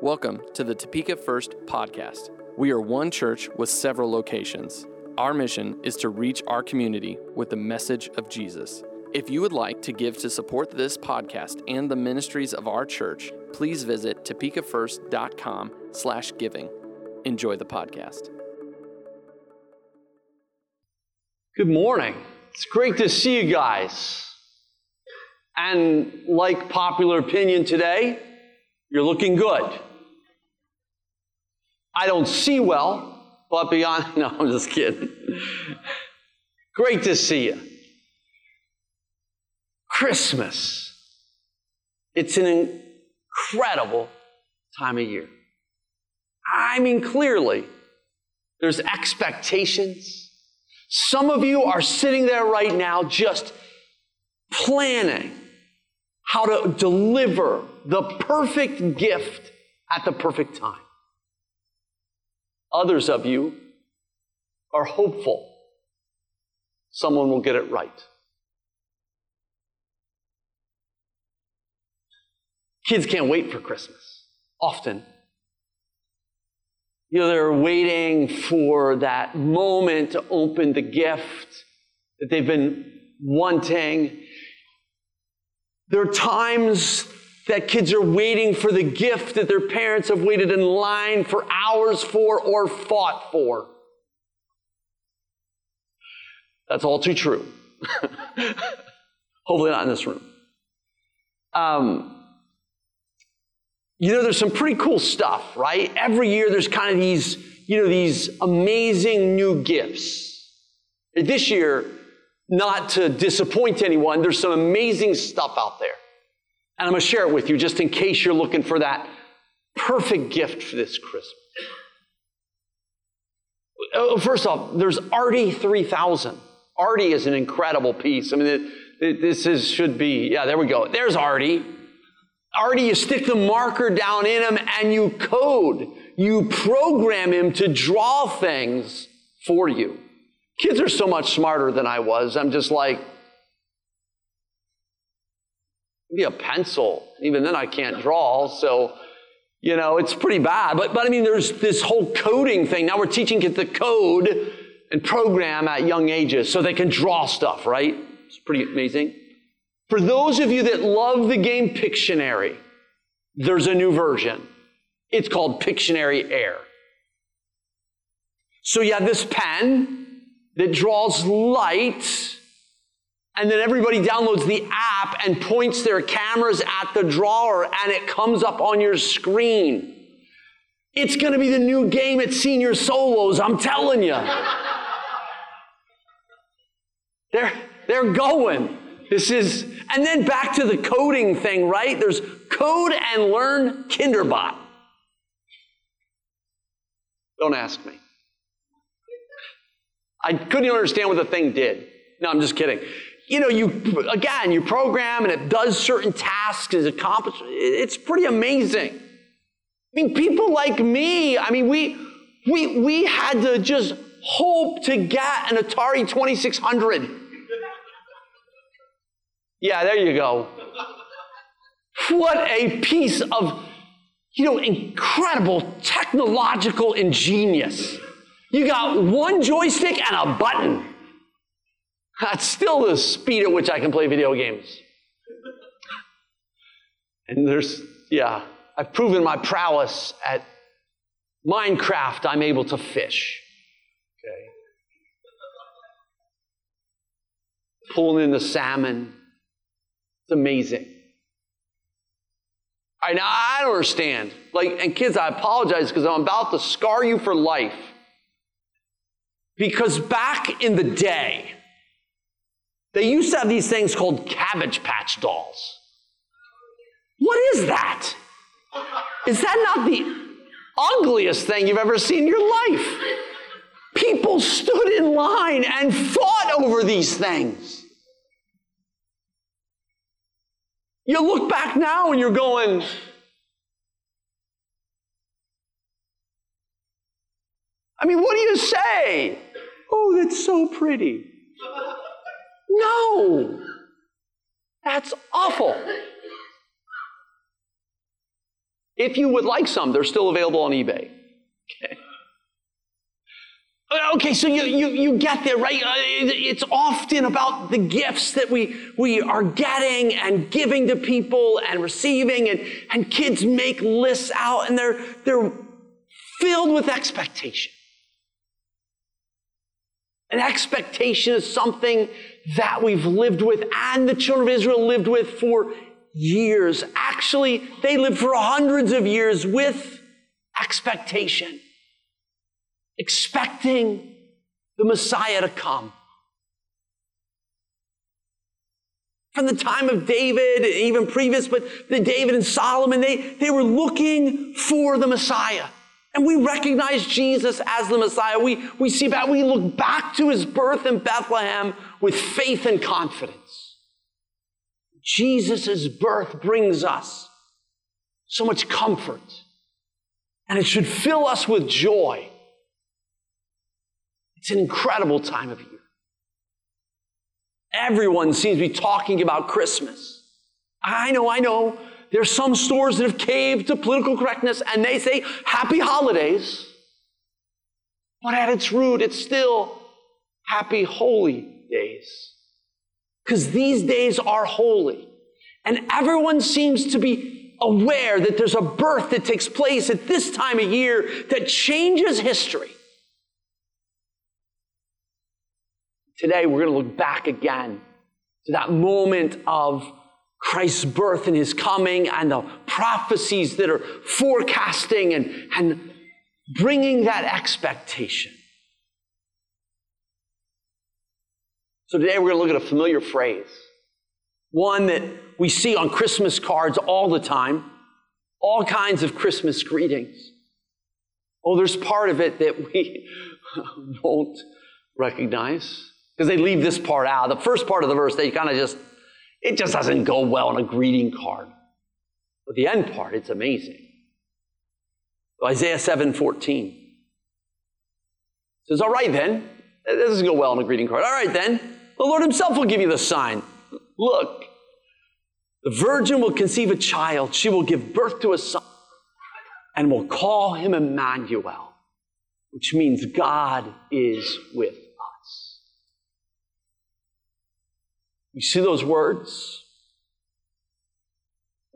Welcome to the Topeka First podcast. We are one church with several locations. Our mission is to reach our community with the message of Jesus. If you would like to give to support this podcast and the ministries of our church, please visit topekafirst.com slash giving. Enjoy the podcast. Good morning. It's great to see you guys. And like popular opinion today, you're looking good. I don't see well, but beyond, no, I'm just kidding. Great to see you. Christmas. It's an incredible time of year. I mean, clearly, there's expectations. Some of you are sitting there right now just planning how to deliver the perfect gift at the perfect time. Others of you are hopeful someone will get it right. Kids can't wait for Christmas, often. You know, they're waiting for that moment to open the gift that they've been wanting. There are times that kids are waiting for the gift that their parents have waited in line for hours for or fought for. That's all too true. Hopefully, not in this room. Um, you know, there's some pretty cool stuff, right? Every year, there's kind of these, you know, these amazing new gifts. This year, not to disappoint anyone, there's some amazing stuff out there. And I'm going to share it with you just in case you're looking for that perfect gift for this Christmas. Oh, first off, there's Artie 3000. Artie is an incredible piece. I mean, this is, should be, yeah, there we go. There's Artie. Artie, you stick the marker down in him and you code. You program him to draw things for you. Kids are so much smarter than I was. I'm just like, maybe a pencil. Even then, I can't draw. So, you know, it's pretty bad. But, but I mean, there's this whole coding thing. Now we're teaching kids to code and program at young ages so they can draw stuff, right? It's pretty amazing. For those of you that love the game Pictionary, there's a new version. It's called Pictionary Air. So you have this pen that draws light and then everybody downloads the app and points their cameras at the drawer and it comes up on your screen. It's going to be the new game at senior solos, I'm telling you. they're, they're going. This is, and then back to the coding thing, right? There's code and learn Kinderbot. Don't ask me. I couldn't understand what the thing did. No, I'm just kidding you know, you, again, you program and it does certain tasks, is accomplished. It's pretty amazing. I mean, people like me, I mean, we, we, we had to just hope to get an Atari 2600. Yeah, there you go. What a piece of, you know, incredible technological ingenious. You got one joystick and a button. That's still the speed at which I can play video games. And there's, yeah, I've proven my prowess at Minecraft. I'm able to fish. Okay. Pulling in the salmon. It's amazing. I now I don't understand. Like, and kids, I apologize because I'm about to scar you for life. Because back in the day, they used to have these things called Cabbage Patch dolls. What is that? Is that not the ugliest thing you've ever seen in your life? People stood in line and fought over these things. You look back now and you're going, I mean, what do you say? Oh, that's so pretty. No, that's awful. If you would like some, they're still available on eBay. Okay. Okay, so you, you, you get there, right? Uh, it's often about the gifts that we, we are getting and giving to people and receiving, and, and kids make lists out and they're, they're filled with expectation. An expectation is something that we've lived with and the children of Israel lived with for years. Actually, they lived for hundreds of years with expectation expecting the Messiah to come. From the time of David, even previous, but the David and Solomon, they, they were looking for the Messiah. And we recognize Jesus as the Messiah. We, we see that we look back to his birth in Bethlehem with faith and confidence. Jesus' birth brings us so much comfort, and it should fill us with joy. It's an incredible time of year. Everyone seems to be talking about Christmas. I know, I know. There's some stores that have caved to political correctness and they say happy holidays. But at its root, it's still happy holy days. Because these days are holy. And everyone seems to be aware that there's a birth that takes place at this time of year that changes history. Today, we're going to look back again to that moment of Christ's birth and his coming and the prophecies that are forecasting and, and bringing that expectation. So today we're going to look at a familiar phrase, one that we see on Christmas cards all the time, all kinds of Christmas greetings. Oh, there's part of it that we won't recognize because they leave this part out. The first part of the verse, they kind of just, it just doesn't go well on a greeting card. But the end part, it's amazing. Isaiah 7 14 says, All right then, this doesn't go well on a greeting card. All right then, the Lord Himself will give you the sign. Look, the virgin will conceive a child, she will give birth to a son, and will call him Emmanuel, which means God is with You see those words?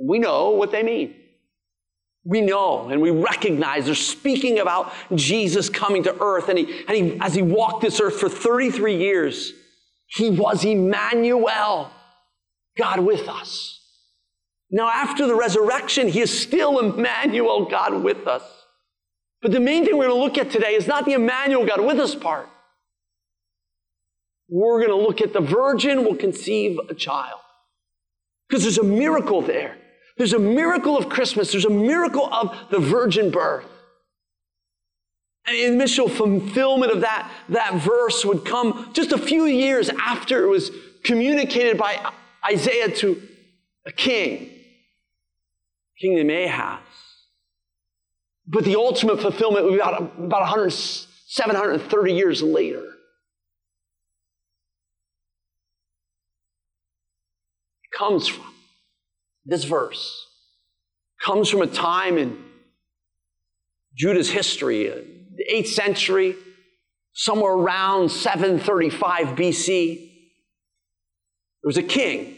We know what they mean. We know and we recognize they're speaking about Jesus coming to earth. And, he, and he, as he walked this earth for 33 years, he was Emmanuel, God with us. Now, after the resurrection, he is still Emmanuel, God with us. But the main thing we're going to look at today is not the Emmanuel, God with us part we're going to look at the virgin will conceive a child. Because there's a miracle there. There's a miracle of Christmas. There's a miracle of the virgin birth. And the initial fulfillment of that, that verse would come just a few years after it was communicated by Isaiah to a king, King Ahaz. But the ultimate fulfillment would be about, about 100, 730 years later. Comes from. This verse comes from a time in Judah's history, uh, the 8th century, somewhere around 735 BC. There was a king.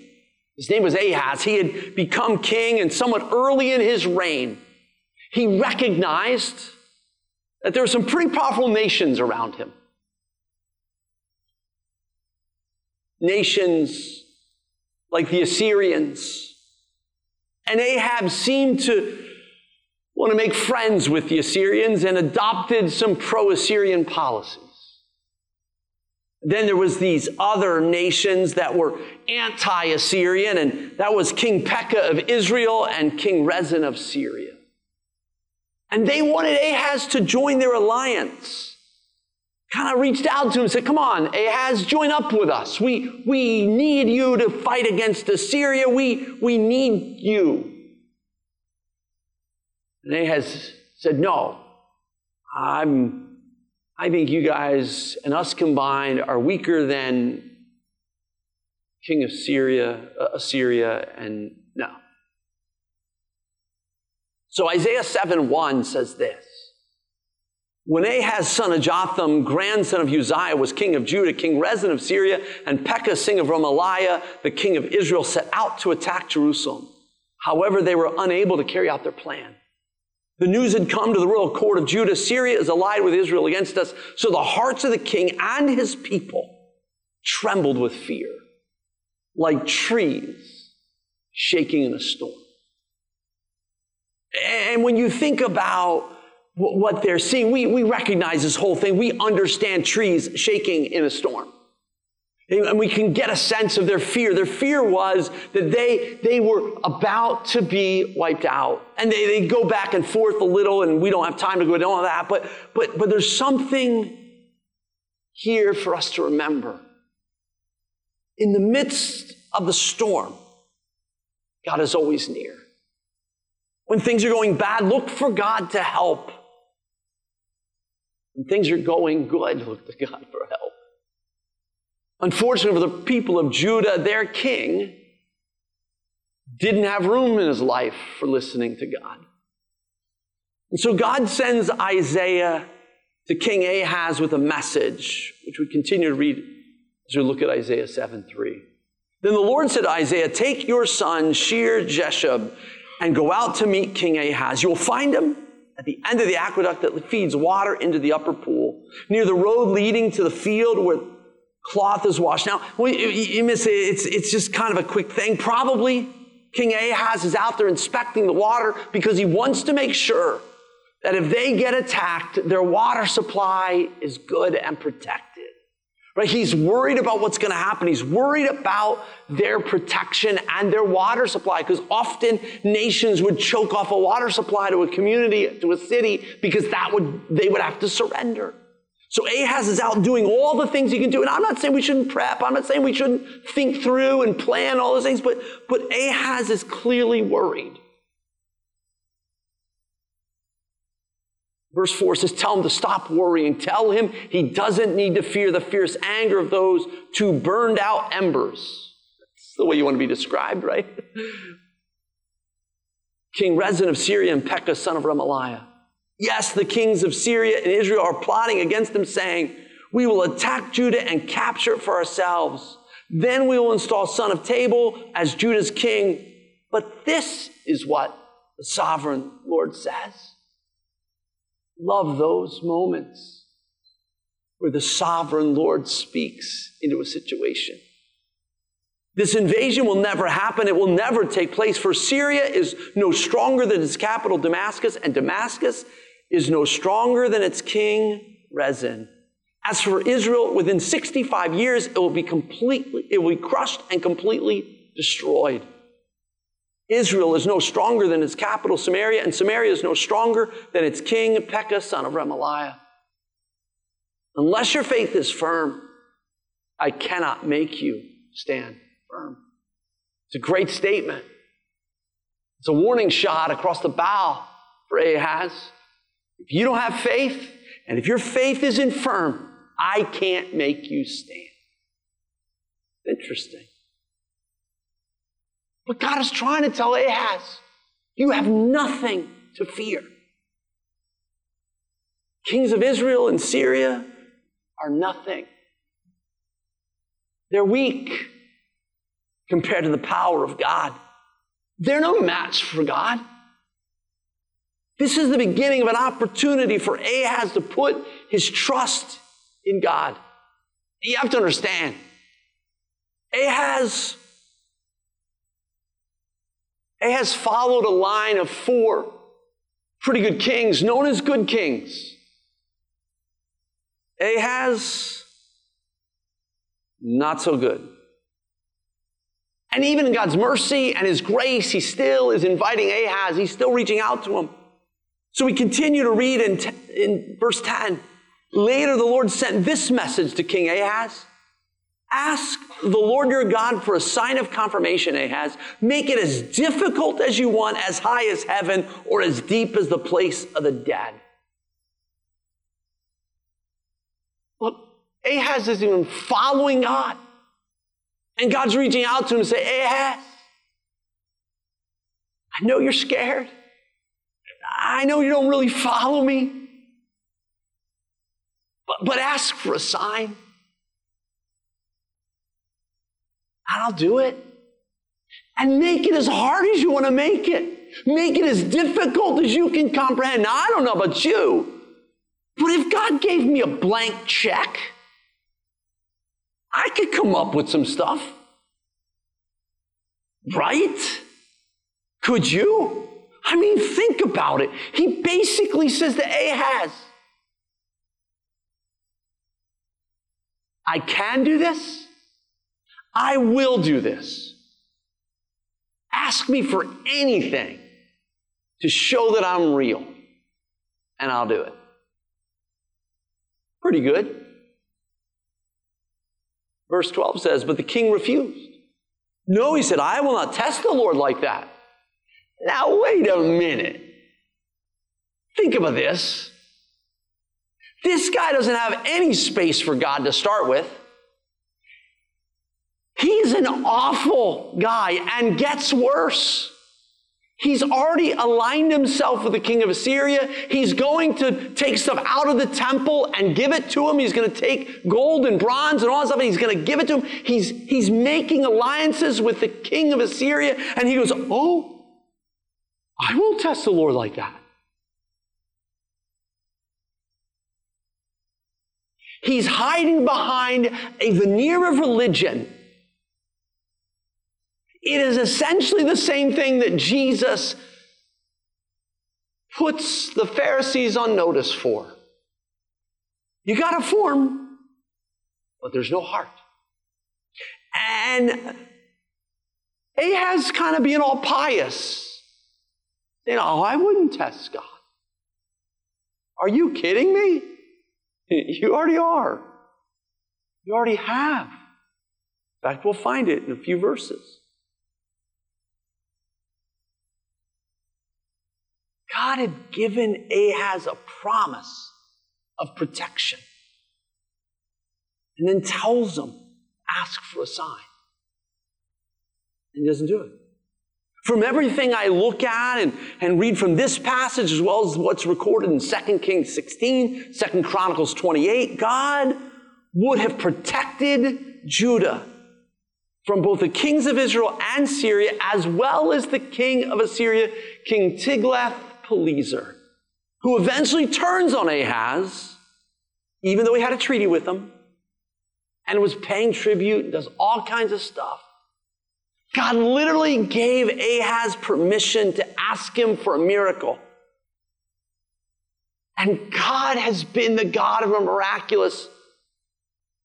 His name was Ahaz. He had become king, and somewhat early in his reign, he recognized that there were some pretty powerful nations around him. Nations like the Assyrians. And Ahab seemed to want to make friends with the Assyrians and adopted some pro-Assyrian policies. Then there was these other nations that were anti-Assyrian, and that was King Pekah of Israel and King Rezin of Syria. And they wanted Ahaz to join their alliance kind of reached out to him and said, Come on, Ahaz, join up with us. We, we need you to fight against Assyria. We, we need you. And Ahaz said, No, I'm, I think you guys and us combined are weaker than king of Syria, uh, Assyria, and no. So Isaiah 7 1 says this When Ahaz, son of Jotham, grandson of Uzziah, was king of Judah, King Rezin of Syria, and Pekah, king of Remaliah, the king of Israel, set out to attack Jerusalem. However, they were unable to carry out their plan. The news had come to the royal court of Judah Syria is allied with Israel against us. So the hearts of the king and his people trembled with fear, like trees shaking in a storm. And when you think about what they're seeing, we, we recognize this whole thing. We understand trees shaking in a storm. And we can get a sense of their fear. Their fear was that they, they were about to be wiped out. And they, they go back and forth a little, and we don't have time to go into all that. But, but, but there's something here for us to remember. In the midst of the storm, God is always near. When things are going bad, look for God to help. When things are going good, look to God for help. Unfortunately for the people of Judah, their king didn't have room in his life for listening to God. And so God sends Isaiah to King Ahaz with a message, which we continue to read as we look at Isaiah 7 3. Then the Lord said to Isaiah, Take your son, Shear Jeshub, and go out to meet King Ahaz. You will find him at the end of the aqueduct that feeds water into the upper pool, near the road leading to the field where cloth is washed. Now, you miss it. It's, it's just kind of a quick thing. Probably King Ahaz is out there inspecting the water because he wants to make sure that if they get attacked, their water supply is good and protected. Right? He's worried about what's going to happen. He's worried about their protection and their water supply because often nations would choke off a water supply to a community, to a city, because that would, they would have to surrender. So Ahaz is out doing all the things he can do. And I'm not saying we shouldn't prep. I'm not saying we shouldn't think through and plan all those things, but, but Ahaz is clearly worried. Verse 4 says, Tell him to stop worrying. Tell him he doesn't need to fear the fierce anger of those two burned out embers. That's the way you want to be described, right? King Rezin of Syria and Pekah, son of Remaliah. Yes, the kings of Syria and Israel are plotting against him, saying, We will attack Judah and capture it for ourselves. Then we will install son of Tabeel as Judah's king. But this is what the sovereign Lord says love those moments where the sovereign Lord speaks into a situation. This invasion will never happen. It will never take place, for Syria is no stronger than its capital, Damascus, and Damascus is no stronger than its king, Rezin. As for Israel, within 65 years, it will be completely, it will be crushed and completely destroyed. Israel is no stronger than its capital, Samaria, and Samaria is no stronger than its king, Pekah, son of Remaliah. Unless your faith is firm, I cannot make you stand firm. It's a great statement. It's a warning shot across the bow for Ahaz. If you don't have faith, and if your faith isn't firm, I can't make you stand. Interesting. But God is trying to tell Ahaz, you have nothing to fear. Kings of Israel and Syria are nothing. They're weak compared to the power of God. They're no match for God. This is the beginning of an opportunity for Ahaz to put his trust in God. You have to understand, Ahaz Ahaz followed a line of four pretty good kings, known as good kings. Ahaz, not so good. And even in God's mercy and His grace, He still is inviting Ahaz, He's still reaching out to him. So we continue to read in, t- in verse 10. Later, the Lord sent this message to King Ahaz Ask the Lord your God for a sign of confirmation, Ahaz. Make it as difficult as you want, as high as heaven, or as deep as the place of the dead. Look, Ahaz isn't even following God. And God's reaching out to him and say, Ahaz, I know you're scared. I know you don't really follow me, but, but ask for a sign. I'll do it. And make it as hard as you want to make it. Make it as difficult as you can comprehend. Now, I don't know about you, but if God gave me a blank check, I could come up with some stuff. Right? Could you? I mean, think about it. He basically says to Ahaz, I can do this. I will do this. Ask me for anything to show that I'm real, and I'll do it. Pretty good. Verse 12 says, But the king refused. No, he said, I will not test the Lord like that. Now, wait a minute. Think about this. This guy doesn't have any space for God to start with. He's an awful guy and gets worse. He's already aligned himself with the king of Assyria. He's going to take stuff out of the temple and give it to him. He's going to take gold and bronze and all that stuff and he's going to give it to him. He's, he's making alliances with the king of Assyria. And he goes, Oh, I won't test the Lord like that. He's hiding behind a veneer of religion it is essentially the same thing that Jesus puts the Pharisees on notice for. You got a form, but there's no heart. And Ahaz kind of being all pious. You oh, know, I wouldn't test God. Are you kidding me? You already are. You already have. In fact, we'll find it in a few verses. God had given Ahaz a promise of protection. And then tells him, ask for a sign. And he doesn't do it. From everything I look at and, and read from this passage, as well as what's recorded in 2 Kings 16, 2 Chronicles 28, God would have protected Judah from both the kings of Israel and Syria, as well as the king of Assyria, King Tiglath Pileser, who eventually turns on Ahaz, even though he had a treaty with him, and was paying tribute, and does all kinds of stuff. God literally gave Ahaz permission to ask him for a miracle. And God has been the God of a miraculous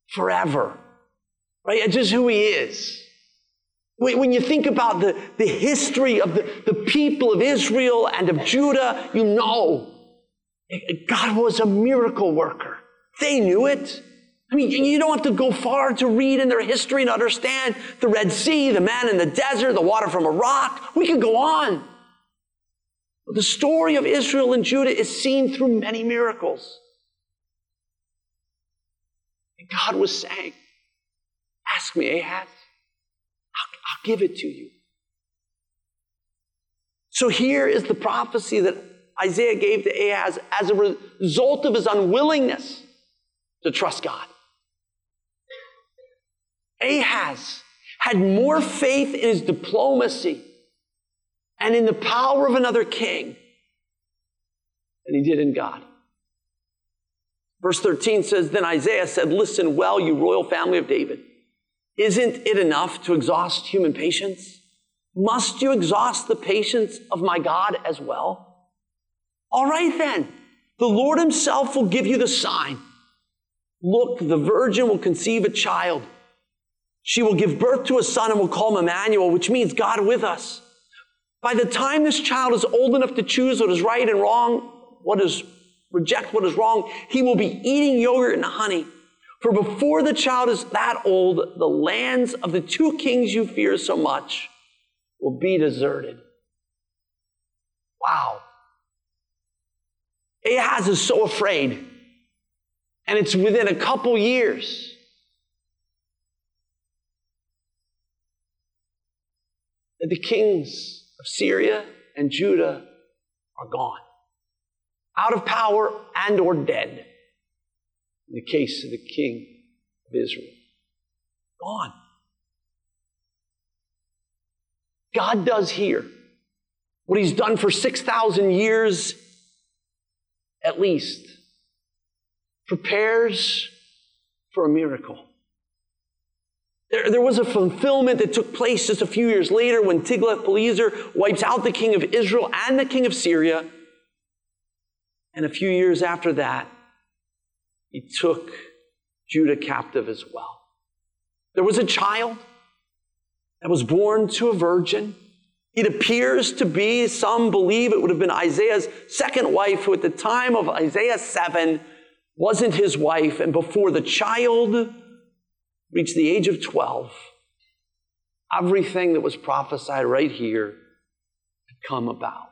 forever. Right? It's just who he is. When you think about the, the history of the, the people of Israel and of Judah, you know God was a miracle worker. They knew it. I mean, you don't have to go far to read in their history and understand the Red Sea, the manna in the desert, the water from a rock. We could go on. The story of Israel and Judah is seen through many miracles. And God was saying, Ask me, Ahaz. I'll give it to you. So here is the prophecy that Isaiah gave to Ahaz as a result of his unwillingness to trust God. Ahaz had more faith in his diplomacy and in the power of another king than he did in God. Verse 13 says, Then Isaiah said, Listen well, you royal family of David. Isn't it enough to exhaust human patience? Must you exhaust the patience of my God as well? All right then, the Lord Himself will give you the sign. Look, the virgin will conceive a child. She will give birth to a son and will call him Emmanuel, which means God with us. By the time this child is old enough to choose what is right and wrong, what is reject what is wrong, he will be eating yogurt and honey. For before the child is that old, the lands of the two kings you fear so much will be deserted. Wow. Ahaz is so afraid. And it's within a couple years. That the kings of Syria and Judah are gone. out of power and or dead. In the case of the king of Israel. Gone. God does here what he's done for 6,000 years at least, prepares for a miracle. There, there, was a fulfillment that took place just a few years later when Tiglath-Pileser wipes out the king of Israel and the king of Syria. And a few years after that, he took Judah captive as well. There was a child that was born to a virgin. It appears to be, some believe it would have been Isaiah's second wife, who at the time of Isaiah 7 wasn't his wife. And before the child reached the age of 12, everything that was prophesied right here had come about.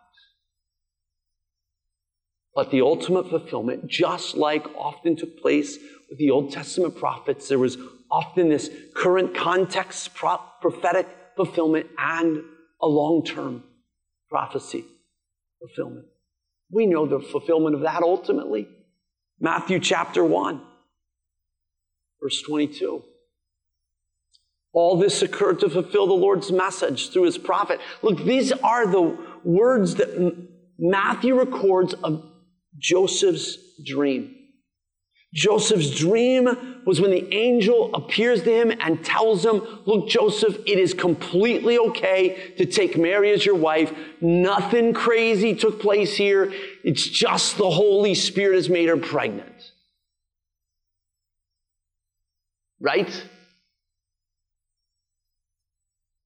But the ultimate fulfillment, just like often took place with the Old Testament prophets, there was often this current context prophetic fulfillment and a long term prophecy fulfillment. We know the fulfillment of that ultimately. Matthew chapter 1, verse 22. All this occurred to fulfill the Lord's message through his prophet. Look, these are the words that Matthew records of Joseph's dream. Joseph's dream was when the angel appears to him and tells him, Look, Joseph, it is completely okay to take Mary as your wife. Nothing crazy took place here. It's just the Holy Spirit has made her pregnant. Right?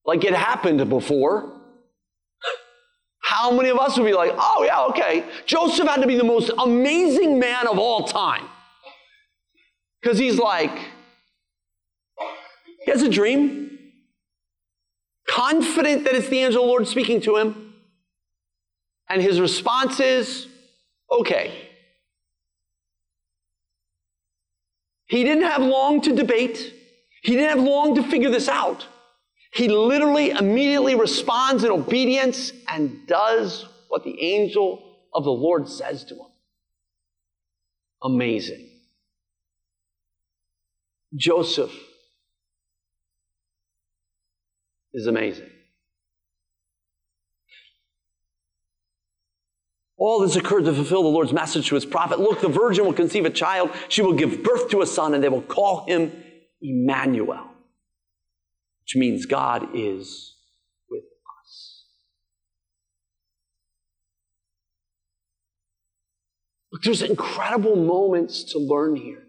Like it happened before. How many of us would be like, oh, yeah, okay. Joseph had to be the most amazing man of all time. Because he's like, he has a dream, confident that it's the angel of the Lord speaking to him. And his response is, okay. He didn't have long to debate. He didn't have long to figure this out. He literally immediately responds in obedience and does what the angel of the Lord says to him. Amazing. Joseph is amazing. All this occurred to fulfill the Lord's message to his prophet. Look, the virgin will conceive a child. She will give birth to a son, and they will call him Emmanuel, which means God is with us. Look, there's incredible moments to learn here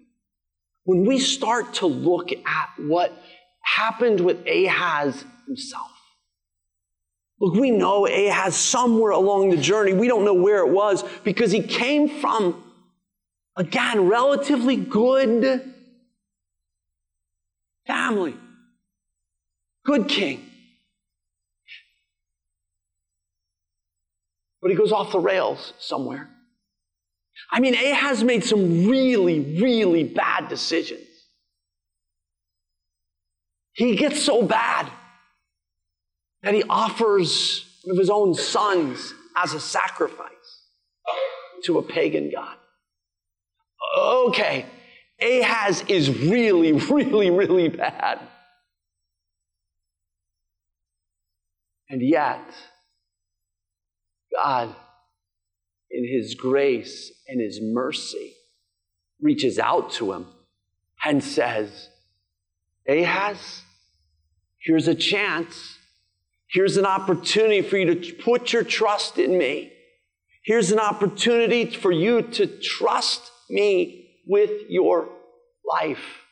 when we start to look at what happened with Ahaz himself. Look, we know Ahaz somewhere along the journey. We don't know where it was because he came from, again, relatively good family, good king. But he goes off the rails somewhere. I mean, Ahaz made some really, really bad decisions. He gets so bad that he offers one of his own sons as a sacrifice to a pagan god. Okay, Ahaz is really, really, really bad. And yet, God in his grace and his mercy, reaches out to him and says, Ahaz, here's a chance. Here's an opportunity for you to put your trust in me. Here's an opportunity for you to trust me with your life.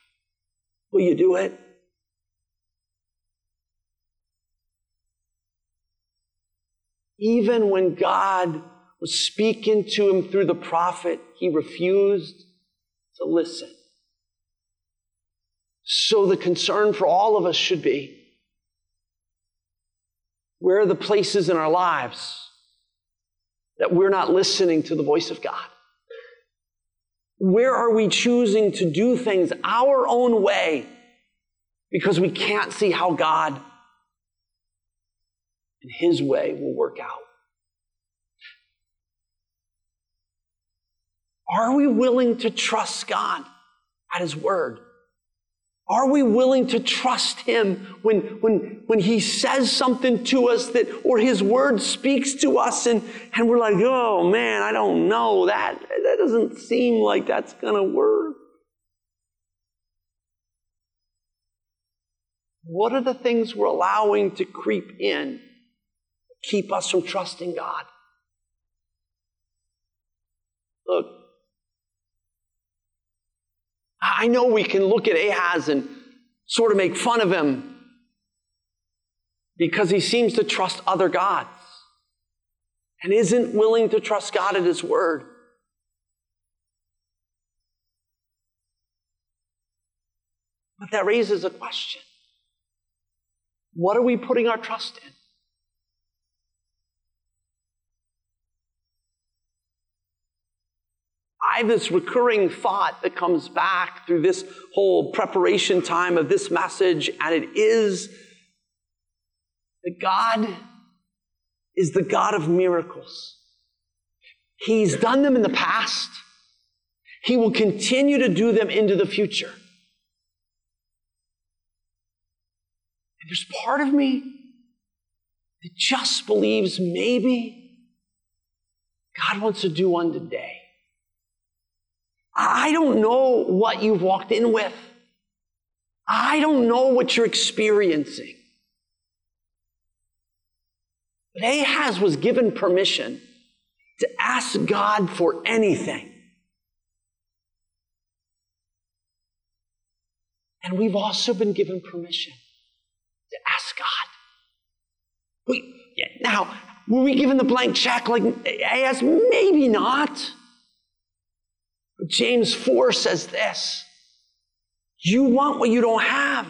Will you do it? Even when God was speaking to him through the prophet, he refused to listen. So the concern for all of us should be where are the places in our lives that we're not listening to the voice of God? Where are we choosing to do things our own way because we can't see how God and His way will work out? Are we willing to trust God at His word? Are we willing to trust Him when, when, when He says something to us that, or His word speaks to us and, and we're like, oh man, I don't know that. That doesn't seem like that's going to work. What are the things we're allowing to creep in, keep us from trusting God? Look, I know we can look at Ahaz and sort of make fun of him because he seems to trust other gods and isn't willing to trust God at his word. But that raises a question. What are we putting our trust in? I have this recurring thought that comes back through this whole preparation time of this message, and it is that God is the God of miracles. He's done them in the past. He will continue to do them into the future. And there's part of me that just believes maybe God wants to do one today. I don't know what you've walked in with. I don't know what you're experiencing. But Ahaz was given permission to ask God for anything. And we've also been given permission to ask God. We, now, were we given the blank check like Ahaz? Maybe not. James 4 says this You want what you don't have.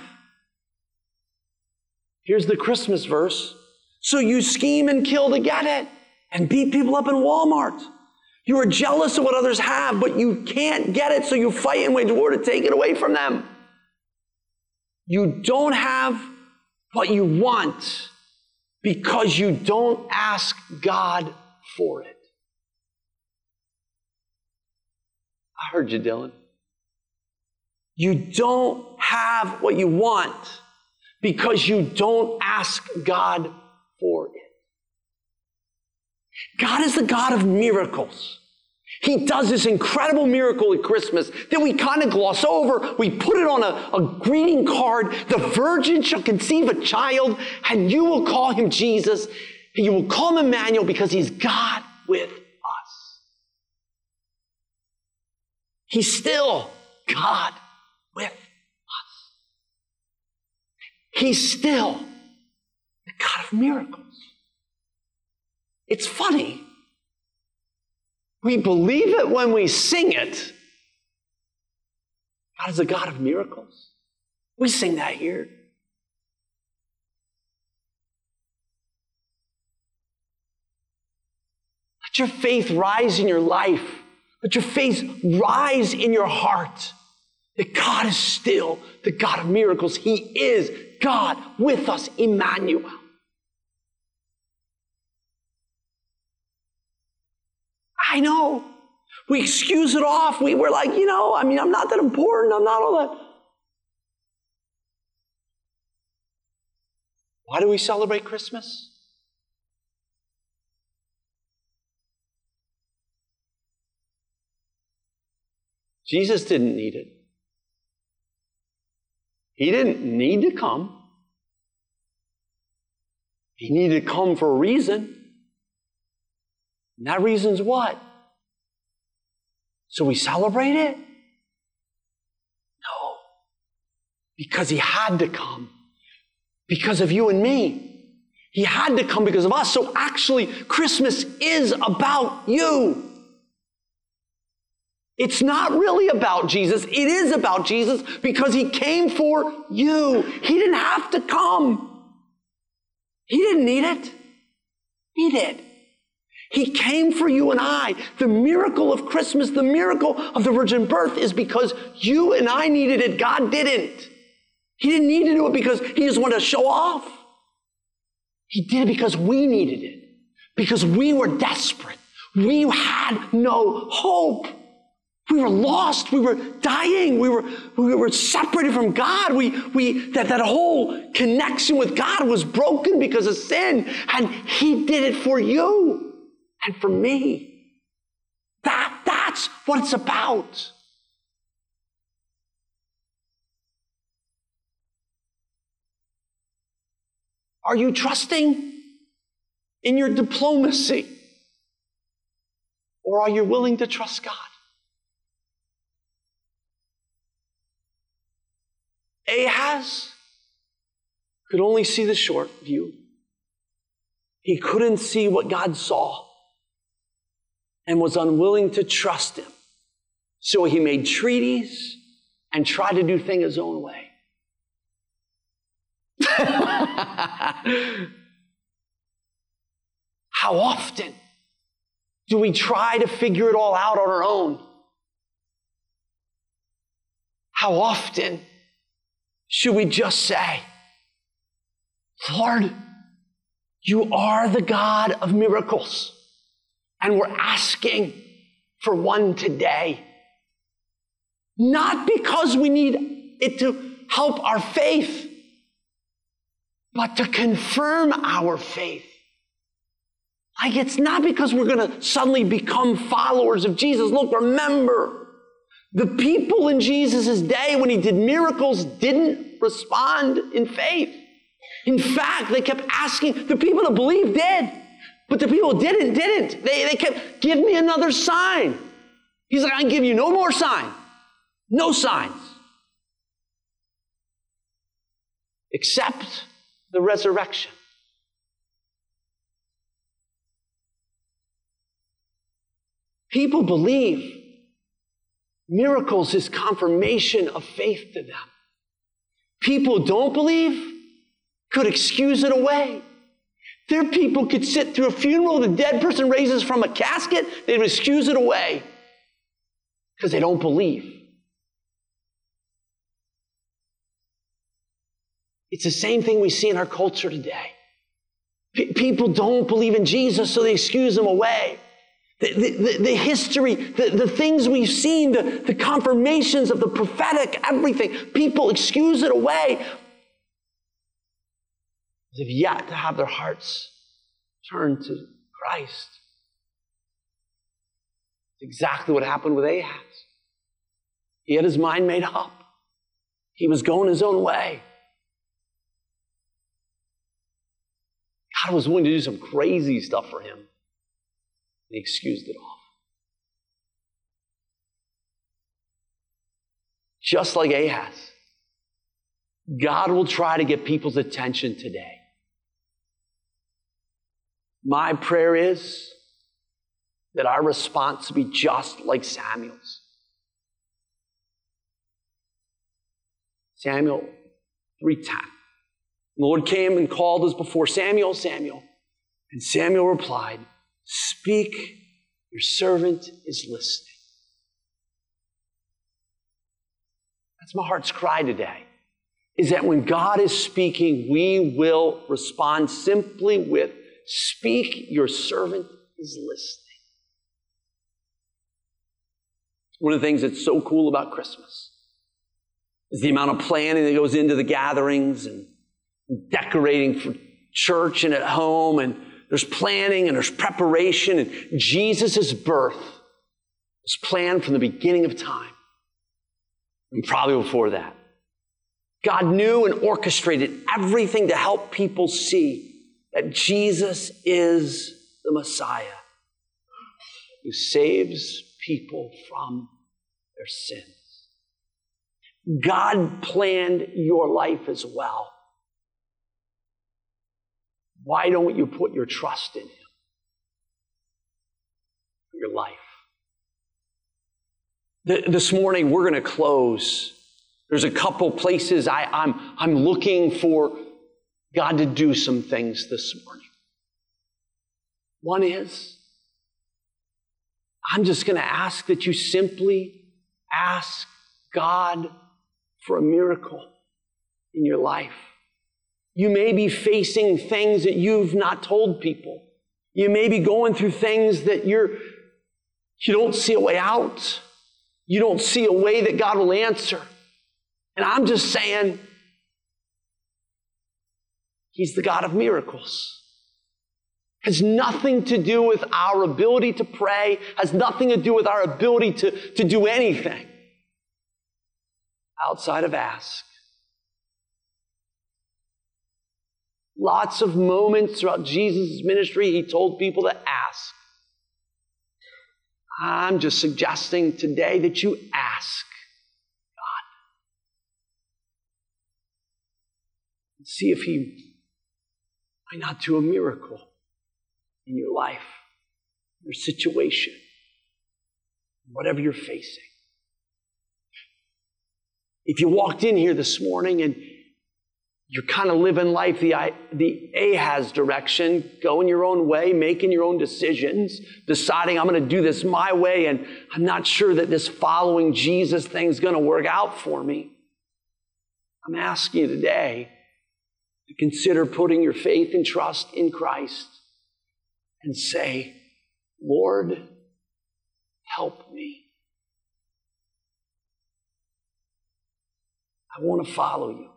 Here's the Christmas verse. So you scheme and kill to get it and beat people up in Walmart. You are jealous of what others have, but you can't get it, so you fight and wage war to take it away from them. You don't have what you want because you don't ask God for it. Heard you, Dylan. You don't have what you want because you don't ask God for it. God is the God of miracles. He does this incredible miracle at Christmas that we kind of gloss over. We put it on a, a, greeting card. The virgin shall conceive a child, and you will call him Jesus, and you will call him Emmanuel because he's God with He's still God with us. He's still the God of miracles. It's funny. We believe it when we sing it. God is a God of miracles. We sing that here. Let your faith rise in your life let your faith rise in your heart that God is still the God of miracles. He is God with us, Emmanuel. I know. We excuse it off. We were like, you know, I mean, I'm not that important. I'm not all that. Why do we celebrate Christmas? Jesus didn't need it. He didn't need to come. He needed to come for a reason. And that reason's what? So we celebrate it? No. Because he had to come. Because of you and me. He had to come because of us. So actually, Christmas is about you. It's not really about Jesus. It is about Jesus because he came for you. He didn't have to come. He didn't need it. He did. He came for you and I. The miracle of Christmas, the miracle of the virgin birth is because you and I needed it. God didn't. He didn't need to do it because he just wanted to show off. He did it because we needed it, because we were desperate. We had no hope. We were lost. We were dying. We were, we were separated from God. We, we, that, that whole connection with God was broken because of sin. And He did it for you and for me. That, that's what it's about. Are you trusting in your diplomacy? Or are you willing to trust God? Ahaz could only see the short view. He couldn't see what God saw and was unwilling to trust him. So he made treaties and tried to do things his own way. How often do we try to figure it all out on our own? How often should we just say, Lord, you are the God of miracles, and we're asking for one today. Not because we need it to help our faith, but to confirm our faith. Like it's not because we're going to suddenly become followers of Jesus. Look, remember, the people in Jesus' day when he did miracles didn't respond in faith. In fact, they kept asking, the people that believed did, but the people didn't, didn't. They, they kept, give me another sign. He's like, I give you no more sign. No signs. Except the resurrection. People believe miracles is confirmation of faith to them. People don't believe could excuse it away. Their people could sit through a funeral, the dead person raises from a casket, they'd excuse it away because they don't believe. It's the same thing we see in our culture today. P- people don't believe in Jesus, so they excuse him away. The, the, the, history, the, the things we've seen, the, the confirmations of the prophetic, everything, people excuse it away. They've yet to have their hearts turned to Christ. It's exactly what happened with Ahaz. He had his mind made up. He was going his own way. God was willing to do some crazy stuff for him. He excused it off. Just like Ahaz, God will try to get people's attention today. My prayer is that our response be just like Samuel's. Samuel 3:10. The Lord came and called us before Samuel, Samuel. And Samuel replied, Speak, your servant is listening. That's my heart's cry today. Is that when God is speaking, we will respond simply with, Speak, your servant is listening. One of the things that's so cool about Christmas is the amount of planning that goes into the gatherings and decorating for church and at home and there's planning and there's preparation, and Jesus' birth was planned from the beginning of time, and probably before that. God knew and orchestrated everything to help people see that Jesus is the Messiah who saves people from their sins. God planned your life as well. Why don't you put your trust in Him your life? This morning, we're going to close. There's a couple places I, I'm, I'm looking for God to do some things this morning. One is, I'm just going to ask that you simply ask God for a miracle in your life. You may be facing things that you've not told people. You may be going through things that you're, you don't see a way out. You don't see a way that God will answer. And I'm just saying, He's the God of miracles. Has nothing to do with our ability to pray, has nothing to do with our ability to, to do anything outside of ask. Lots of moments throughout Jesus' ministry, he told people to ask. I'm just suggesting today that you ask God. See if he might not do a miracle in your life, your situation, whatever you're facing. If you walked in here this morning and you're kind of living life the, the Ahaz direction, going your own way, making your own decisions, deciding I'm going to do this my way, and I'm not sure that this following Jesus thing is going to work out for me. I'm asking you today to consider putting your faith and trust in Christ and say, Lord, help me. I want to follow you.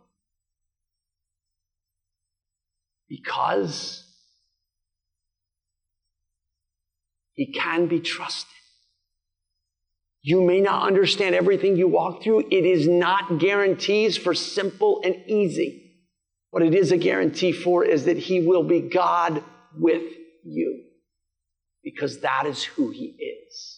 Because he can be trusted. You may not understand everything you walk through. It is not guarantees for simple and easy. What it is a guarantee for is that he will be God with you because that is who he is.